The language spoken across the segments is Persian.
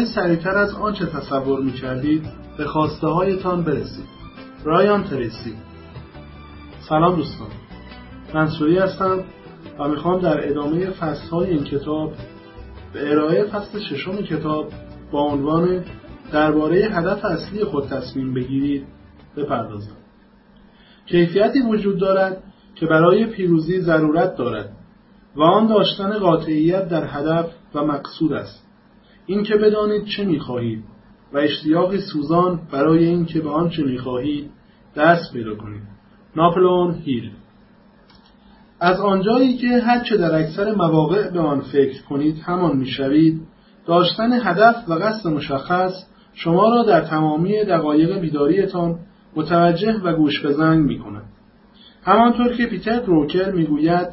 چگونه سریعتر از آنچه تصور می‌کردید به خواسته هایتان برسید. رایان تریسی. سلام دوستان. منصوری هستم و می‌خوام در ادامه فصل های این کتاب به ارائه فصل ششم کتاب با عنوان درباره هدف اصلی خود تصمیم بگیرید بپردازم. کیفیتی وجود دارد که برای پیروزی ضرورت دارد و آن داشتن قاطعیت در هدف و مقصود است. اینکه بدانید چه می‌خواهید و اشتیاقی سوزان برای اینکه به آنچه می‌خواهید دست پیدا کنید ناپلئون هیل از آنجایی که هرچه در اکثر مواقع به آن فکر کنید همان می‌شوید داشتن هدف و قصد مشخص شما را در تمامی دقایق بیداریتان متوجه و گوش به زنگ می کند. همانطور که پیتر بروکر می‌گوید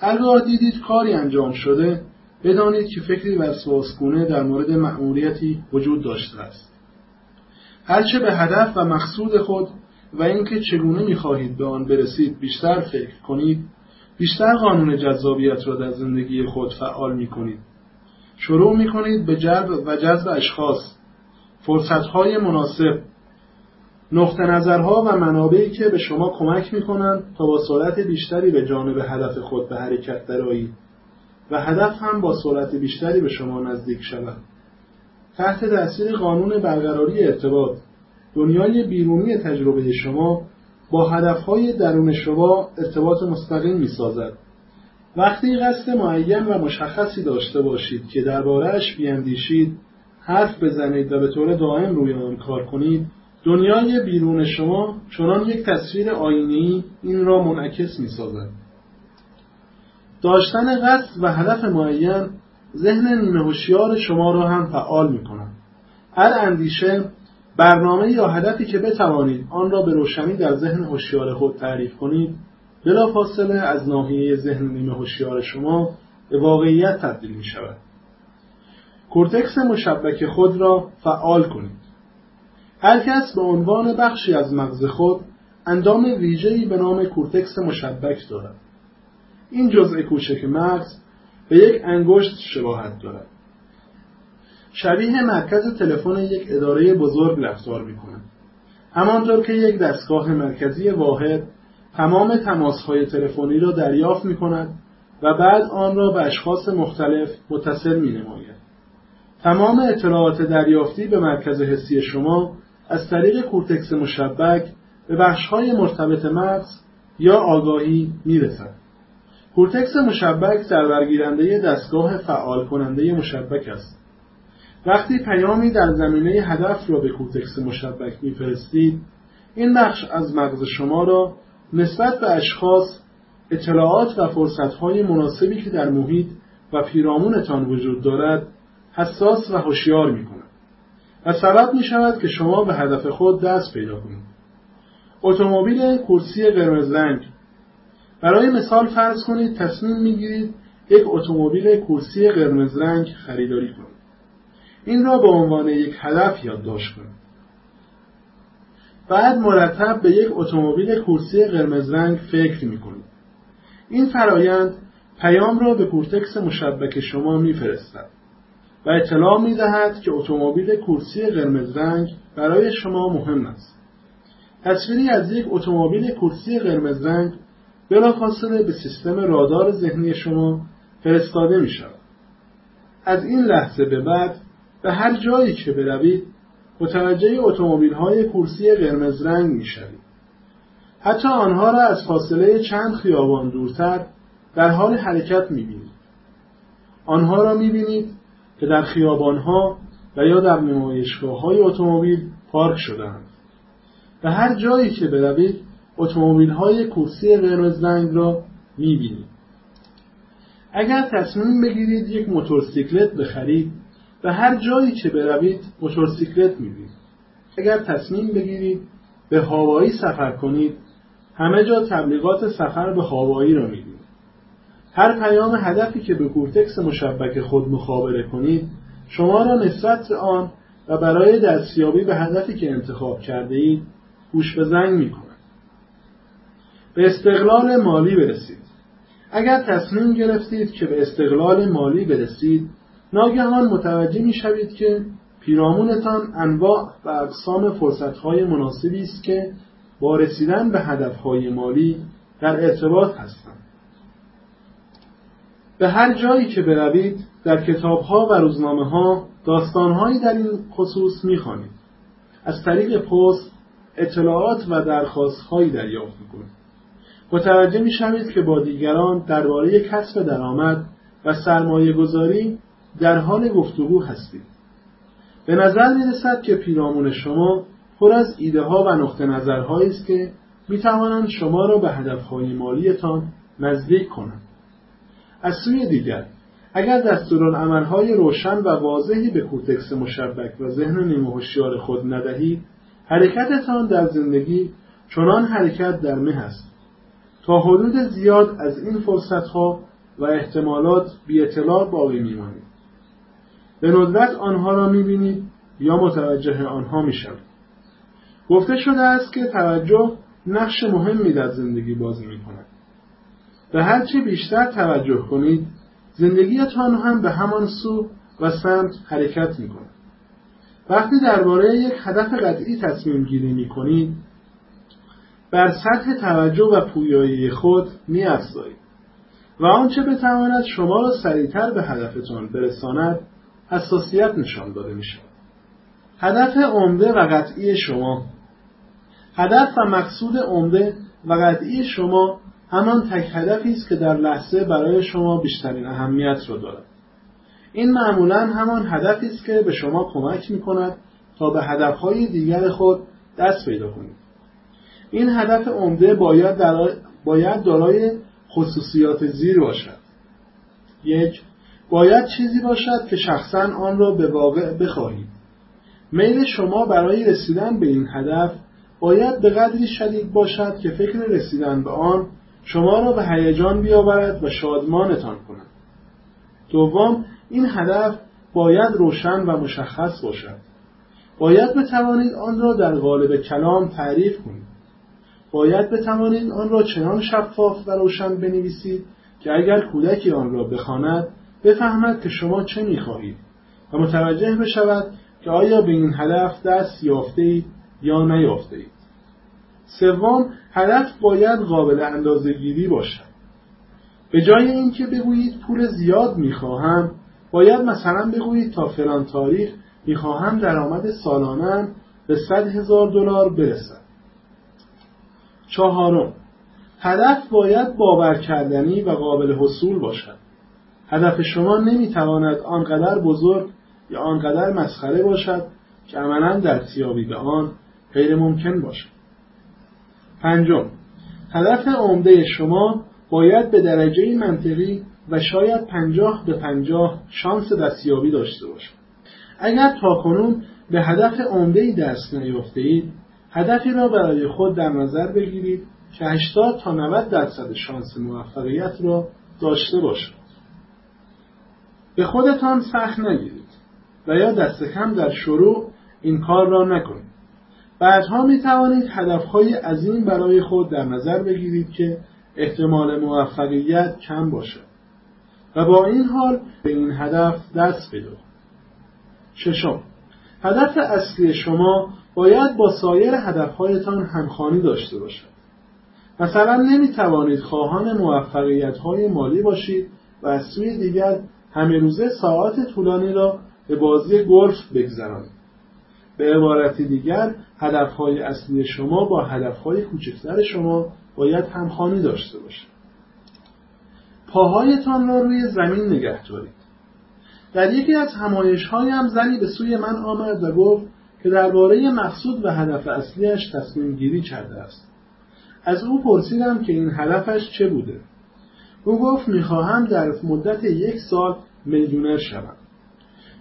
هرگاه دیدید کاری انجام شده بدانید که فکری وسواسگونه در مورد مأموریتی وجود داشته است هرچه به هدف و مقصود خود و اینکه چگونه می‌خواهید به آن برسید بیشتر فکر کنید بیشتر قانون جذابیت را در زندگی خود فعال می کنید. شروع می کنید به جلب و جذب اشخاص، فرصتهای مناسب، نقطه نظرها و منابعی که به شما کمک می کنند تا با سرعت بیشتری به جانب هدف خود به حرکت درآیید و هدف هم با سرعت بیشتری به شما نزدیک شود. تحت تاثیر قانون برقراری ارتباط دنیای بیرونی تجربه شما با هدفهای درون شما ارتباط مستقیم می سازد. وقتی قصد معین و مشخصی داشته باشید که دربارهش بیاندیشید حرف بزنید و به طور دائم روی آن کار کنید دنیای بیرون شما چنان یک تصویر آینه‌ای این را منعکس می سازد. داشتن قصد و هدف معین ذهن هوشیار شما را هم فعال می کند. هر اندیشه برنامه یا هدفی که بتوانید آن را به روشنی در ذهن هوشیار خود تعریف کنید بلافاصله از ناحیه ذهن نیمه هوشیار شما به واقعیت تبدیل می شود. کورتکس مشبک خود را فعال کنید. هر کس به عنوان بخشی از مغز خود اندام ویژه‌ای به نام کورتکس مشبک دارد. این جزء کوچک مغز به یک انگشت شباهت دارد. شبیه مرکز تلفن یک اداره بزرگ رفتار می‌کنند همانطور که یک دستگاه مرکزی واحد تمام تماسهای تلفنی را دریافت می کند و بعد آن را به اشخاص مختلف متصل می نماید. تمام اطلاعات دریافتی به مرکز حسی شما از طریق کورتکس مشبک به بخشهای مرتبط مغز یا آگاهی می رسد. کورتکس مشبک در برگیرنده دستگاه فعال کننده مشبک است. وقتی پیامی در زمینه هدف را به کورتکس مشبک میفرستید این بخش از مغز شما را نسبت به اشخاص اطلاعات و فرصتهای مناسبی که در محیط و پیرامونتان وجود دارد حساس و هوشیار می کند و سبب می شود که شما به هدف خود دست پیدا کنید. اتومبیل کرسی قرمز رنگ برای مثال فرض کنید تصمیم می گیرید یک اتومبیل کرسی قرمز رنگ خریداری کنید. این را به عنوان یک هدف یادداشت کنید بعد مرتب به یک اتومبیل کرسی قرمز رنگ فکر می کنید. این فرایند پیام را به کورتکس مشبک شما میفرستد و اطلاع می دهد که اتومبیل کرسی قرمز رنگ برای شما مهم است. تصویری از یک اتومبیل کرسی قرمز رنگ بلافاصله به سیستم رادار ذهنی شما فرستاده می شود. از این لحظه به بعد به هر جایی که بروید متوجه اتومبیل های کرسی قرمز رنگ می‌شوید. حتی آنها را از فاصله چند خیابان دورتر در حال حرکت می‌بینید. آنها را می‌بینید که در خیابانها و یا در نمایشگاه های اتومبیل پارک شدهاند. به هر جایی که بروید اتومبیل های کرسی قرمز رنگ را می‌بینید. اگر تصمیم بگیرید یک موتورسیکلت بخرید به هر جایی که بروید موتورسیکلت می‌بینید. اگر تصمیم بگیرید به هاوایی سفر کنید همه جا تبلیغات سفر به هاوایی را می‌بینید. هر پیام هدفی که به کورتکس مشبک خود مخابره کنید شما را نسبت آن و برای دستیابی به هدفی که انتخاب کرده اید گوش به زنگ می به استقلال مالی برسید اگر تصمیم گرفتید که به استقلال مالی برسید ناگهان متوجه می شوید که پیرامونتان انواع و اقسام فرصتهای مناسبی است که با رسیدن به هدفهای مالی در ارتباط هستند. به هر جایی که بروید در کتابها و روزنامه ها داستانهایی در این خصوص می‌خوانید. از طریق پست اطلاعات و درخواستهایی دریافت می‌کنید. متوجه می‌شوید که با دیگران درباره کسب درآمد و سرمایه گذاری در حال گفتگو هستید. به نظر می رسد که پیرامون شما پر از ایده ها و نقطه نظرهایی است که می توانند شما را به هدفهای مالیتان نزدیک کنند. از سوی دیگر اگر دستورالعملهای روشن و واضحی به کورتکس مشبک و ذهن نیمه خود ندهید حرکتتان در زندگی چنان حرکت در مه است تا حدود زیاد از این فرصتها و احتمالات بی اطلاع باقی میمانید. به ندرت آنها را می‌بینید یا متوجه آنها می‌شوید. گفته شده است که توجه نقش مهمی در زندگی بازی می‌کند. به هرچی بیشتر توجه کنید زندگیتان هم به همان سو و سمت حرکت می‌کند. وقتی درباره یک هدف قطعی تصمیم گیری می کنید بر سطح توجه و پویایی خود می افزایید و آنچه بتواند شما را سریعتر به هدفتان برساند حساسیت نشان داده می شود. هدف عمده و قطعی شما هدف و مقصود عمده و قطعی شما همان تک هدفی است که در لحظه برای شما بیشترین اهمیت را دارد این معمولا همان هدفی است که به شما کمک می کند تا به هدفهای دیگر خود دست پیدا کنید این هدف عمده باید, باید دارای خصوصیات زیر باشد. یک باید چیزی باشد که شخصا آن را به واقع بخواهید میل شما برای رسیدن به این هدف باید به قدری شدید باشد که فکر رسیدن به آن شما را به هیجان بیاورد و شادمانتان کند. دوم این هدف باید روشن و مشخص باشد. باید بتوانید آن را در قالب کلام تعریف کنید. باید بتوانید آن را چنان شفاف و روشن بنویسید که اگر کودکی آن را بخواند بفهمد که شما چه می‌خواهید و متوجه بشود که آیا به این هدف دست یافته اید یا نیافته اید سوم هدف باید قابل اندازه گیری باشد. به جای اینکه بگویید پول زیاد می‌خواهم باید مثلا بگویید تا فلان تاریخ می‌خواهم درآمد سالانم به صد هزار دلار برسد. چهارم. هدف باید باور کردنی و قابل حصول باشد. هدف شما نمی‌تواند آنقدر بزرگ یا آنقدر مسخره باشد که عملا دستیابی به آن غیر ممکن باشد. پنجم. هدف عمده شما باید به درجه منطقی و شاید پنجاه به پنجاه شانس دستیابی داشته باشد. اگر تاکنون به هدف عمده دست نیافته اید هدفی را برای خود در نظر بگیرید که 80 تا 90 درصد شانس موفقیت را داشته باشد. به خودتان سخت نگیرید و یا دست کم در شروع این کار را نکنید. بعدها می توانید هدفهای عظیم برای خود در نظر بگیرید که احتمال موفقیت کم باشد و با این حال به این هدف دست پیدا ششم هدف اصلی شما باید با سایر هدفهایتان همخوانی داشته باشد. مثلا نمی توانید خواهان موفقیت های مالی باشید و از سوی دیگر همه روزه ساعات طولانی را به بازی گلف بگذرانید. به عبارت دیگر هدفهای اصلی شما با هدفهای کوچکتر شما باید همخوانی داشته باشد پاهایتان را روی زمین نگه دارید. در یکی از همایش هم زنی به سوی من آمد و گفت که درباره مقصود و هدف اصلیش تصمیم گیری کرده است. از او پرسیدم که این هدفش چه بوده. او گفت می‌خواهم در مدت یک سال میلیونر شوم.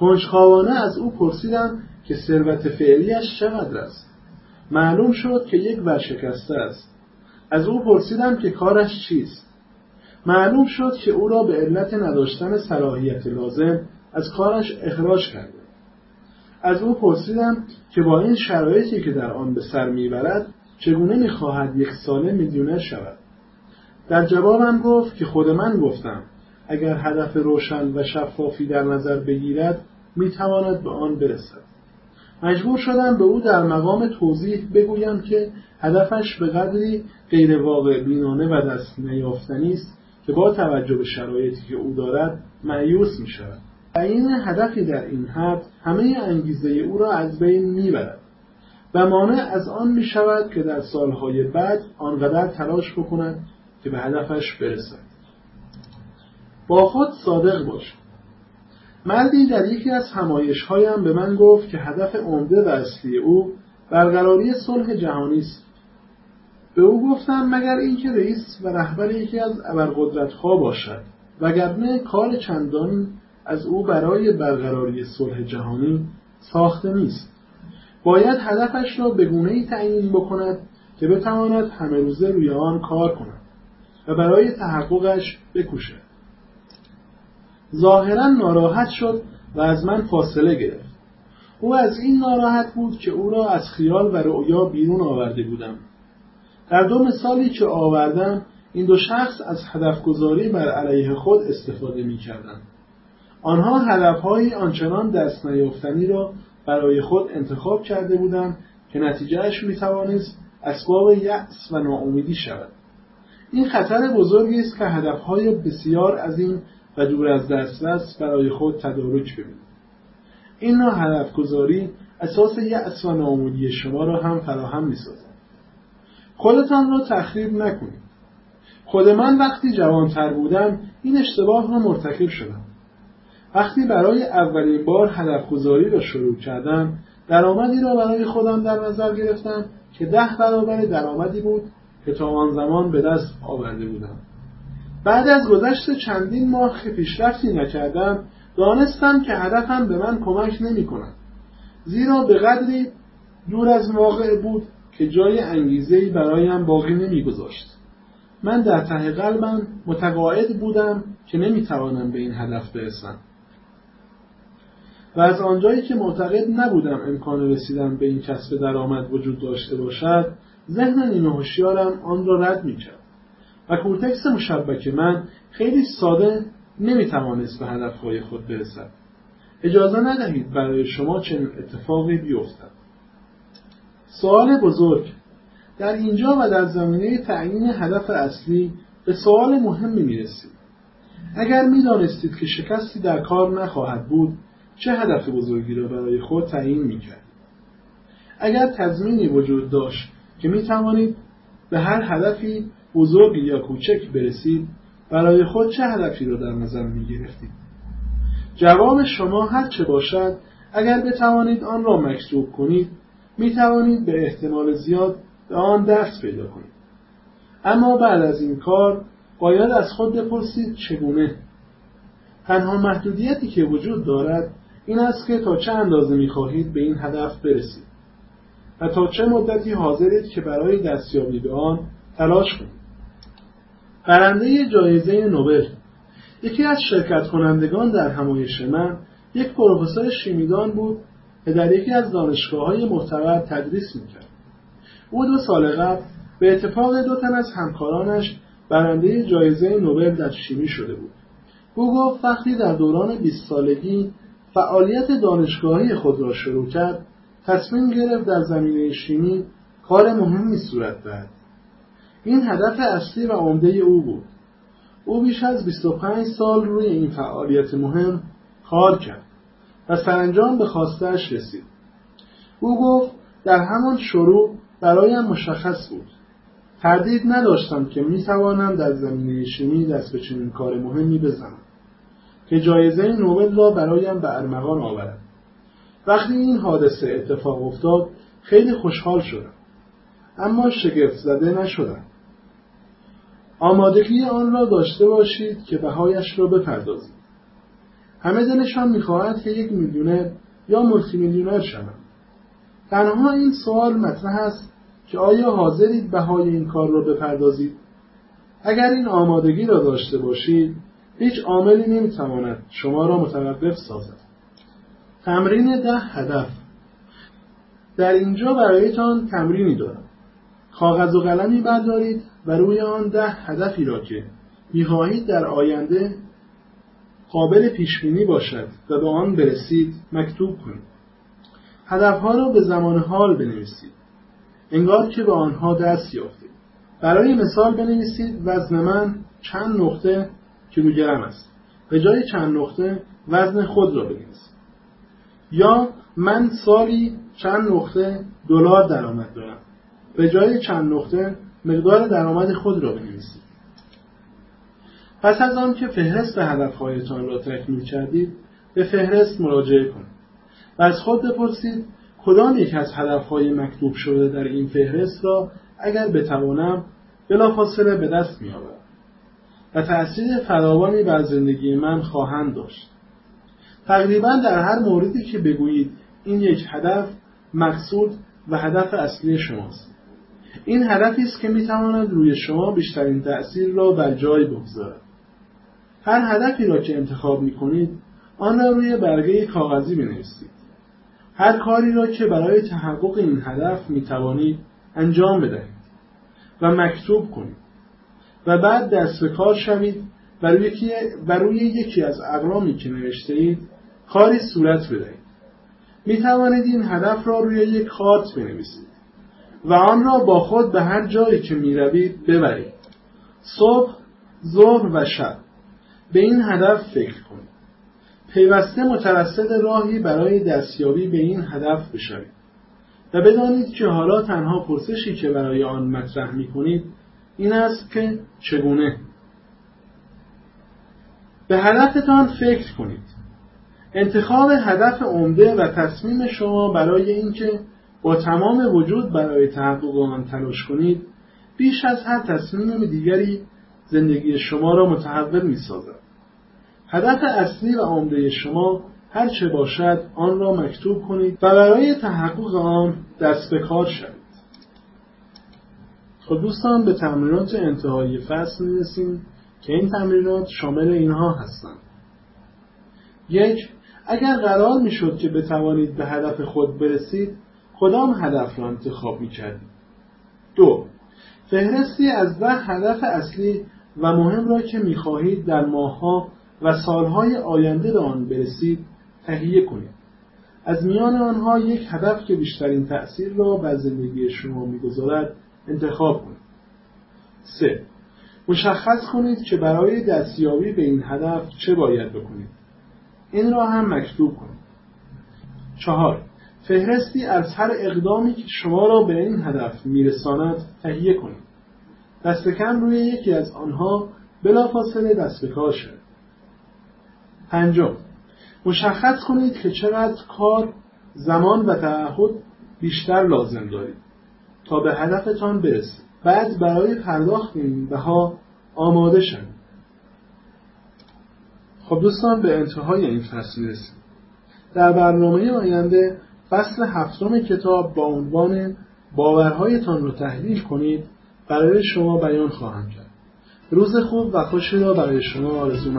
کنجکاوانه از او پرسیدم که ثروت فعلیش چقدر است. معلوم شد که یک ورشکسته است. از او پرسیدم که کارش چیست. معلوم شد که او را به علت نداشتن صلاحیت لازم از کارش اخراج کرده از او پرسیدم که با این شرایطی که در آن به سر می‌برد چگونه می‌خواهد یک ساله میلیونر شود در جوابم گفت که خود من گفتم اگر هدف روشن و شفافی در نظر بگیرد می‌تواند به آن برسد مجبور شدم به او در مقام توضیح بگویم که هدفش به قدری غیر واقع بینانه و دست نیافتنی است که با توجه به شرایطی که او دارد معیوس می شود. این هدفی در این حد همه انگیزه او را از بین می‌برد و مانع از آن می شود که در سالهای بعد آنقدر تلاش بکند که به هدفش برسد. با خود صادق باش. مردی در یکی از همایش هایم به من گفت که هدف عمده و اصلی او برقراری صلح جهانی است. به او گفتم مگر اینکه رئیس و رهبر یکی از ابرقدرت ها باشد وگرنه کار چندان از او برای برقراری صلح جهانی ساخته نیست. باید هدفش را به گونه تعیین بکند که بتواند همه روزه روی آن کار کند و برای تحققش بکوشد. ظاهرا ناراحت شد و از من فاصله گرفت. او از این ناراحت بود که او را از خیال و رؤیا بیرون آورده بودم. در دو مثالی که آوردم این دو شخص از هدفگذاری بر علیه خود استفاده می کردن. آنها هدفهایی آنچنان دست نیافتنی را برای خود انتخاب کرده بودند که نتیجهش می توانست اسباب یأس و ناامیدی شود. این خطر بزرگی است که هدفهای بسیار از این و دور از دسترس برای خود تدارک ببینید. این نوع هدف گذاری اساس یأس و ناامیدی شما را هم فراهم می سازد. خودتان را تخریب نکنید. خود من وقتی جوانتر بودم این اشتباه را مرتکب شدم. وقتی برای اولین بار هدف گذاری را شروع کردم درآمدی را برای خودم در نظر گرفتم که ده برابر درآمدی بود که تا آن زمان به دست آورده بودم بعد از گذشت چندین ماه که پیشرفتی نکردم دانستم که هدفم به من کمک نمی کند. زیرا به قدری دور از واقع بود که جای انگیزهی برایم باقی نمیگذاشت. من در ته قلبم متقاعد بودم که نمی‌توانم به این هدف برسم. و از آنجایی که معتقد نبودم امکان رسیدن به این کسب درآمد وجود داشته باشد ذهن نیمه هوشیارم آن را رد می‌کرد. و کورتکس مشبک من خیلی ساده نمی‌توانست به هدفهای خود برسد. اجازه ندهید برای شما چنین اتفاقی بیفتد. سوال بزرگ. در اینجا و در زمینه تعیین هدف اصلی به سوال مهمی می‌رسید اگر می‌دانستید که شکستی در کار نخواهد بود چه هدف بزرگی را برای خود تعیین می‌کرد؟ اگر تضمینی وجود داشت که می توانید به هر هدفی بزرگ یا کوچک برسید برای خود چه هدفی را در نظر می گرفتید جواب شما هر چه باشد اگر بتوانید آن را مکتوب کنید می توانید به احتمال زیاد به آن دست پیدا کنید. اما بعد از این کار باید از خود بپرسید چگونه؟ تنها محدودیتی که وجود دارد این است که تا چه اندازه می خواهید به این هدف برسید. و تا چه مدتی حاضرید که برای دستیابی به آن تلاش کنید. برنده جایزه نوبل. یکی از شرکت کنندگان در همایش من یک پروفسور شیمیدان بود که در یکی از دانشگاه های معتبر تدریس می‌کرد. او دو سال قبل به اتفاق دو تن از همکارانش برنده جایزه نوبل در شیمی شده بود. او گفت وقتی در دوران 20 سالگی فعالیت دانشگاهی خود را شروع کرد تصمیم گرفت در زمینه شیمی کار مهمی صورت دهد. این هدف اصلی و عمده او بود. او بیش از 25 سال روی این فعالیت مهم کار کرد و سرانجام به خواستش رسید. او گفت در همان شروع برایم مشخص بود. تردید نداشتم که می توانم در زمینه شیمی دست به چنین کار مهمی بزنم. که جایزه نوبل را برایم به ارمغان آورد. وقتی این حادثه اتفاق افتاد خیلی خوشحال شدم. اما شگفت زده نشدم. آمادگی آن را داشته باشید که بهایش را بپردازید همه دلشان می‌خواهد که یک میلیونر یا ملتی میلیونر شوند. تنها این سوال مطرح است که آیا حاضرید بهای این کار را بپردازید؟ اگر این آمادگی را داشته باشید هیچ عاملی نمی‌تواند شما را متوقف سازد. تمرین ده هدف. در اینجا برایتان تمرینی دارم. کاغذ و قلمی بردارید و روی آن ده هدفی را که می‌خواهید در آینده قابل پیش بینی باشد و به آن برسید مکتوب کنید. هدفها را به زمان حال بنویسید. انگار که به آنها دست یافتید. برای مثال بنویسید وزن من چند نقطه کیلوگرم است. به جای چند نقطه وزن خود را بنویسید یا من سالی چند نقطه دلار درآمد دارم. به جای چند نقطه مقدار درآمد خود را بنویسید پس از آن که فهرست هدفهایتان را تکمیل کردید به فهرست مراجعه کنید. و از خود بپرسید کدام یک از هدفهای مکتوب شده در این فهرست را اگر بتوانم بلافاصله به دست میآورم؟ و تأثیر فراوانی بر زندگی من خواهند داشت. تقریبا در هر موردی که بگویید این یک هدف مقصود و هدف اصلی شماست. این هدفی است که می‌تواند روی شما بیشترین تأثیر را بر جای بگذارد. هر هدفی را که انتخاب می کنید آن را روی برگه کاغذی بنویسید هر کاری را که برای تحقق این هدف می توانید انجام بدهید و مکتوب کنید. و بعد دست به کار شوید و روی یکی, روی یکی از اقلامی که نوشته اید کاری صورت بدهید. می توانید این هدف را روی یک خارت بنویسید و آن را با خود به هر جایی که می روید ببرید. صبح، ظهر و شب. به این هدف فکر کنید. پیوسته متوسط راهی برای دستیابی به این هدف بشوید و بدانید که حالا تنها پرسشی که برای آن مطرح می کنید این است که چگونه به هدفتان فکر کنید انتخاب هدف عمده و تصمیم شما برای اینکه با تمام وجود برای تحقق آن تلاش کنید بیش از هر تصمیم دیگری زندگی شما را متحول می سازد. هدف اصلی و عمده شما هر چه باشد آن را مکتوب کنید و برای تحقق آن دست به کار شوید. خب دوستان به تمرینات انتهایی فصل می‌رسیم که این تمرینات شامل اینها هستند. یک اگر قرار می‌شد که بتوانید به هدف خود برسید کدام هدف را انتخاب می کردید؟ دو فهرستی از ده هدف اصلی و مهم را که می خواهید در ماهها و سالهای آینده به آن برسید تهیه کنید. از میان آنها یک هدف که بیشترین تأثیر را بر زندگی شما می‌گذارد انتخاب کنید. سه مشخص کنید که برای دستیابی به این هدف چه باید بکنید. این را هم مکتوب کنید. چهار فهرستی از هر اقدامی که شما را به این هدف میرساند تهیه کنید. دست کم روی یکی از آنها بلافاصله دست به کار شد. پنجم مشخص کنید که چقدر کار زمان و تعهد بیشتر لازم دارید تا به هدفتان برسید بعد برای پرداخت این بها آماده شوید خب دوستان به انتهای این فصل رسید در برنامه آینده فصل هفتم کتاب با عنوان باورهایتان را تحلیل کنید برای شما بیان خواهم کرد. روز خوب و خوشی را برای شما آرزو